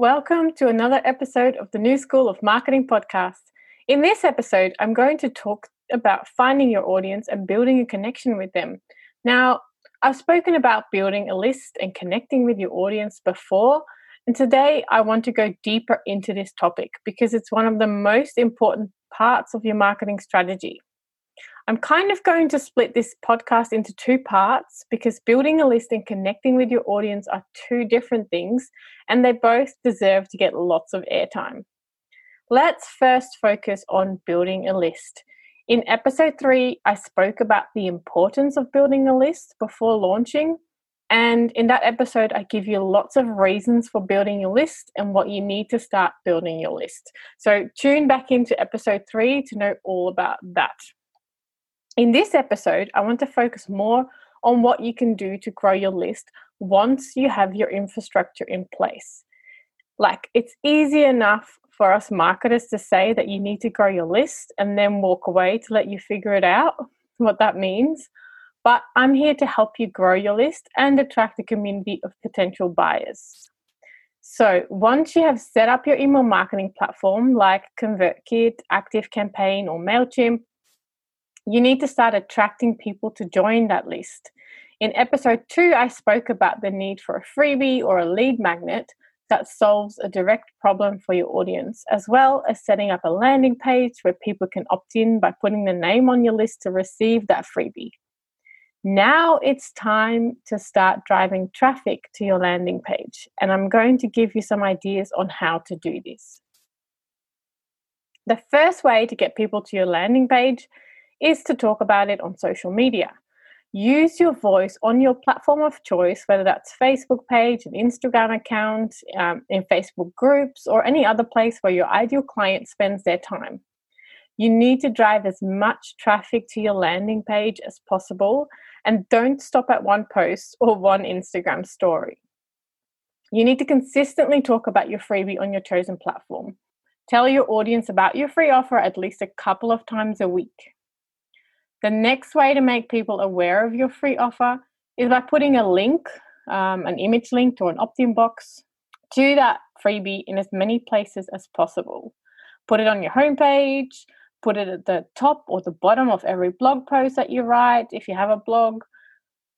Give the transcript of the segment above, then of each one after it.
Welcome to another episode of the New School of Marketing podcast. In this episode, I'm going to talk about finding your audience and building a connection with them. Now, I've spoken about building a list and connecting with your audience before, and today I want to go deeper into this topic because it's one of the most important parts of your marketing strategy. I'm kind of going to split this podcast into two parts because building a list and connecting with your audience are two different things and they both deserve to get lots of airtime. Let's first focus on building a list. In episode three, I spoke about the importance of building a list before launching. And in that episode, I give you lots of reasons for building your list and what you need to start building your list. So tune back into episode three to know all about that. In this episode, I want to focus more on what you can do to grow your list once you have your infrastructure in place. Like, it's easy enough for us marketers to say that you need to grow your list and then walk away to let you figure it out, what that means. But I'm here to help you grow your list and attract a community of potential buyers. So, once you have set up your email marketing platform like ConvertKit, ActiveCampaign, or MailChimp, you need to start attracting people to join that list. In episode two, I spoke about the need for a freebie or a lead magnet that solves a direct problem for your audience, as well as setting up a landing page where people can opt in by putting their name on your list to receive that freebie. Now it's time to start driving traffic to your landing page, and I'm going to give you some ideas on how to do this. The first way to get people to your landing page is to talk about it on social media. Use your voice on your platform of choice, whether that's Facebook page, an Instagram account, um, in Facebook groups, or any other place where your ideal client spends their time. You need to drive as much traffic to your landing page as possible and don't stop at one post or one Instagram story. You need to consistently talk about your freebie on your chosen platform. Tell your audience about your free offer at least a couple of times a week. The next way to make people aware of your free offer is by putting a link, um, an image link to an opt in box to that freebie in as many places as possible. Put it on your homepage, put it at the top or the bottom of every blog post that you write if you have a blog.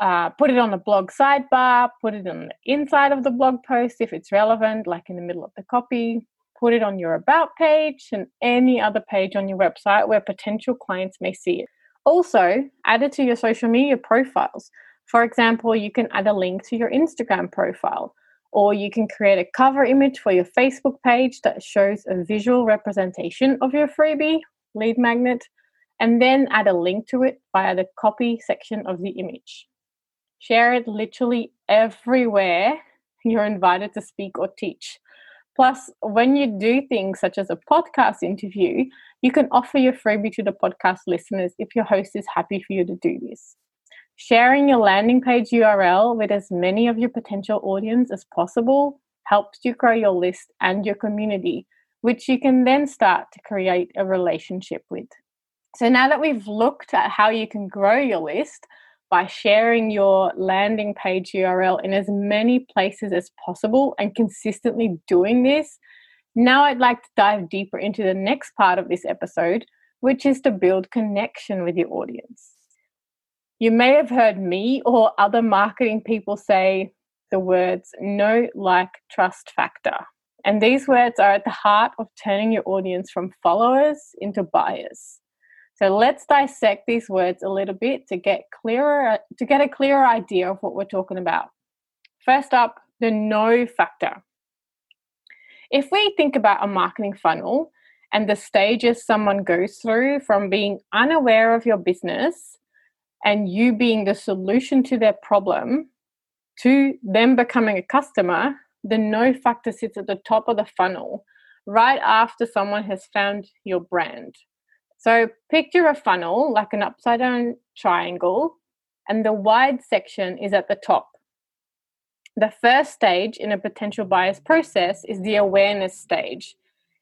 Uh, put it on the blog sidebar, put it on the inside of the blog post if it's relevant, like in the middle of the copy. Put it on your about page and any other page on your website where potential clients may see it. Also, add it to your social media profiles. For example, you can add a link to your Instagram profile, or you can create a cover image for your Facebook page that shows a visual representation of your freebie lead magnet, and then add a link to it via the copy section of the image. Share it literally everywhere you're invited to speak or teach. Plus, when you do things such as a podcast interview, you can offer your freebie to the podcast listeners if your host is happy for you to do this. Sharing your landing page URL with as many of your potential audience as possible helps you grow your list and your community, which you can then start to create a relationship with. So, now that we've looked at how you can grow your list, by sharing your landing page URL in as many places as possible and consistently doing this. Now, I'd like to dive deeper into the next part of this episode, which is to build connection with your audience. You may have heard me or other marketing people say the words know, like, trust factor. And these words are at the heart of turning your audience from followers into buyers. So let's dissect these words a little bit to get clearer to get a clearer idea of what we're talking about. First up, the know factor. If we think about a marketing funnel and the stages someone goes through from being unaware of your business and you being the solution to their problem to them becoming a customer, the know factor sits at the top of the funnel, right after someone has found your brand. So picture a funnel like an upside down triangle, and the wide section is at the top. The first stage in a potential buyer's process is the awareness stage.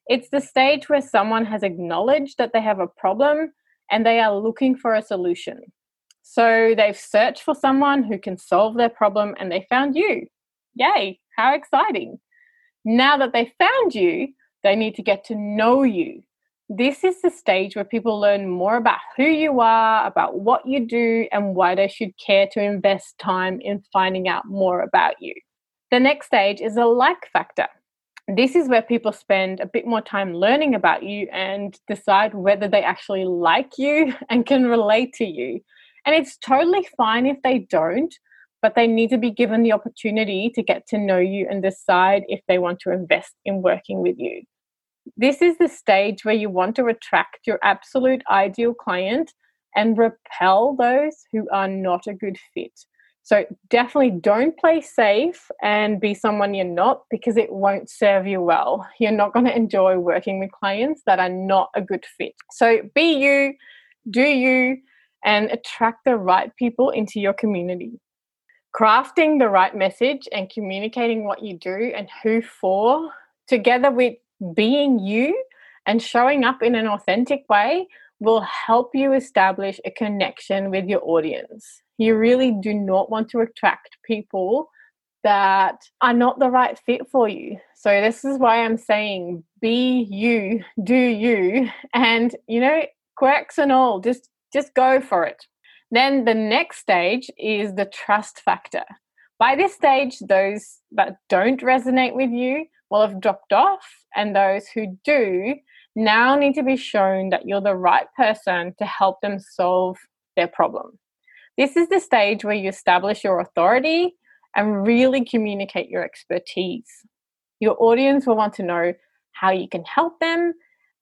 It's the stage where someone has acknowledged that they have a problem and they are looking for a solution. So they've searched for someone who can solve their problem and they found you. Yay, how exciting! Now that they found you, they need to get to know you. This is the stage where people learn more about who you are, about what you do, and why they should care to invest time in finding out more about you. The next stage is a like factor. This is where people spend a bit more time learning about you and decide whether they actually like you and can relate to you. And it's totally fine if they don't, but they need to be given the opportunity to get to know you and decide if they want to invest in working with you. This is the stage where you want to attract your absolute ideal client and repel those who are not a good fit. So definitely don't play safe and be someone you're not because it won't serve you well. You're not going to enjoy working with clients that are not a good fit. So be you, do you, and attract the right people into your community. Crafting the right message and communicating what you do and who for, together with being you and showing up in an authentic way, will help you establish a connection with your audience you really do not want to attract people that are not the right fit for you. So this is why I'm saying be you, do you, and you know, quirks and all, just just go for it. Then the next stage is the trust factor. By this stage, those that don't resonate with you will have dropped off, and those who do now need to be shown that you're the right person to help them solve their problem. This is the stage where you establish your authority and really communicate your expertise. Your audience will want to know how you can help them,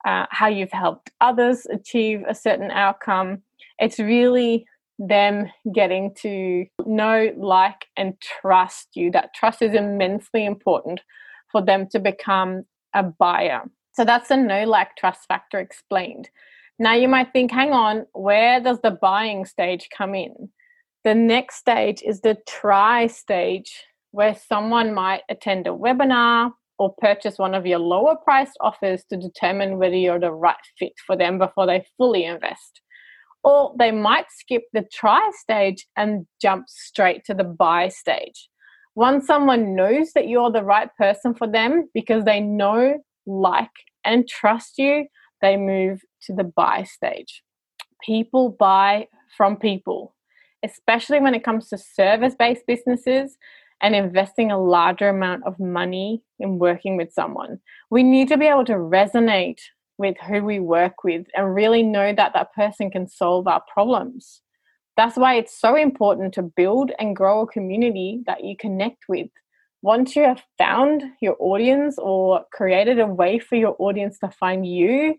uh, how you've helped others achieve a certain outcome. It's really them getting to know, like, and trust you. That trust is immensely important for them to become a buyer. So that's the know-like trust factor explained. Now you might think, hang on, where does the buying stage come in? The next stage is the try stage, where someone might attend a webinar or purchase one of your lower priced offers to determine whether you're the right fit for them before they fully invest. Or they might skip the try stage and jump straight to the buy stage. Once someone knows that you're the right person for them because they know, like, and trust you, they move to the buy stage. People buy from people, especially when it comes to service based businesses and investing a larger amount of money in working with someone. We need to be able to resonate with who we work with and really know that that person can solve our problems. That's why it's so important to build and grow a community that you connect with. Once you have found your audience or created a way for your audience to find you,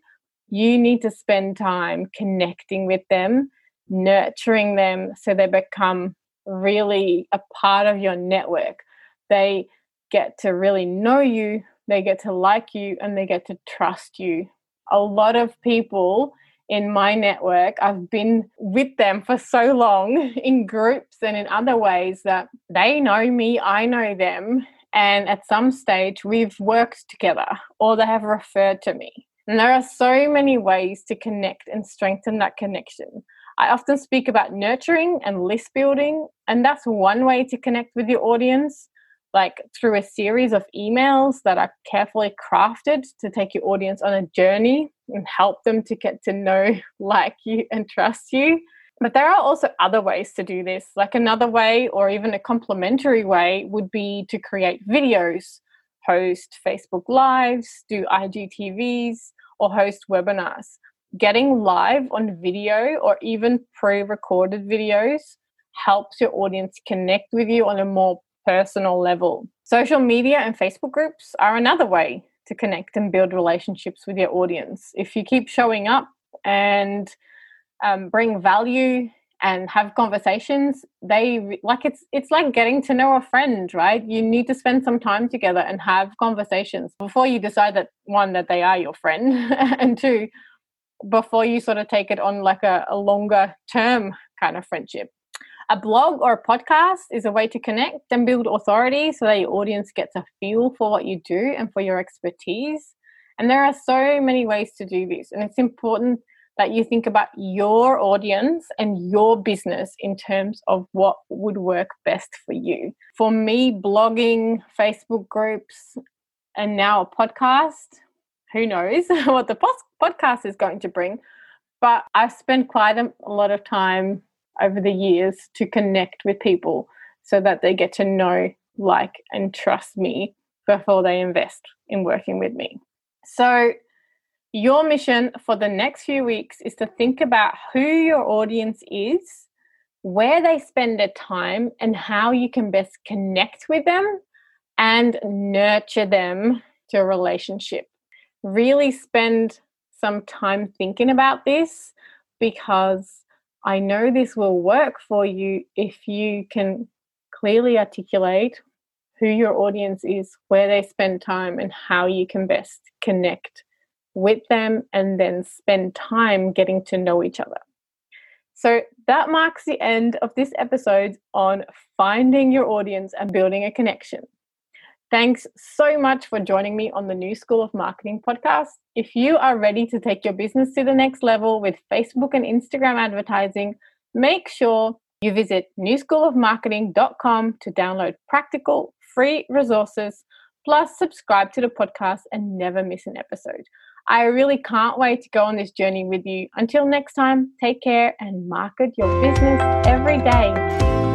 you need to spend time connecting with them, nurturing them so they become really a part of your network. They get to really know you, they get to like you, and they get to trust you. A lot of people in my network, I've been with them for so long in groups and in other ways that they know me, I know them, and at some stage we've worked together or they have referred to me. And there are so many ways to connect and strengthen that connection. I often speak about nurturing and list building, and that's one way to connect with your audience, like through a series of emails that are carefully crafted to take your audience on a journey and help them to get to know, like you, and trust you. But there are also other ways to do this. Like another way, or even a complementary way, would be to create videos host Facebook Lives, do IGTVs, or host webinars. Getting live on video or even pre recorded videos helps your audience connect with you on a more personal level. Social media and Facebook groups are another way to connect and build relationships with your audience. If you keep showing up and um, bring value and have conversations they like it's it's like getting to know a friend right you need to spend some time together and have conversations before you decide that one that they are your friend and two before you sort of take it on like a, a longer term kind of friendship a blog or a podcast is a way to connect and build authority so that your audience gets a feel for what you do and for your expertise and there are so many ways to do this and it's important that you think about your audience and your business in terms of what would work best for you. For me, blogging, Facebook groups, and now a podcast, who knows what the podcast is going to bring. But I've spent quite a lot of time over the years to connect with people so that they get to know, like, and trust me before they invest in working with me. So, your mission for the next few weeks is to think about who your audience is, where they spend their time, and how you can best connect with them and nurture them to a relationship. Really spend some time thinking about this because I know this will work for you if you can clearly articulate who your audience is, where they spend time, and how you can best connect with them and then spend time getting to know each other. So that marks the end of this episode on finding your audience and building a connection. Thanks so much for joining me on the New School of Marketing podcast. If you are ready to take your business to the next level with Facebook and Instagram advertising, make sure you visit newschoolofmarketing.com to download practical, free resources, plus subscribe to the podcast and never miss an episode. I really can't wait to go on this journey with you. Until next time, take care and market your business every day.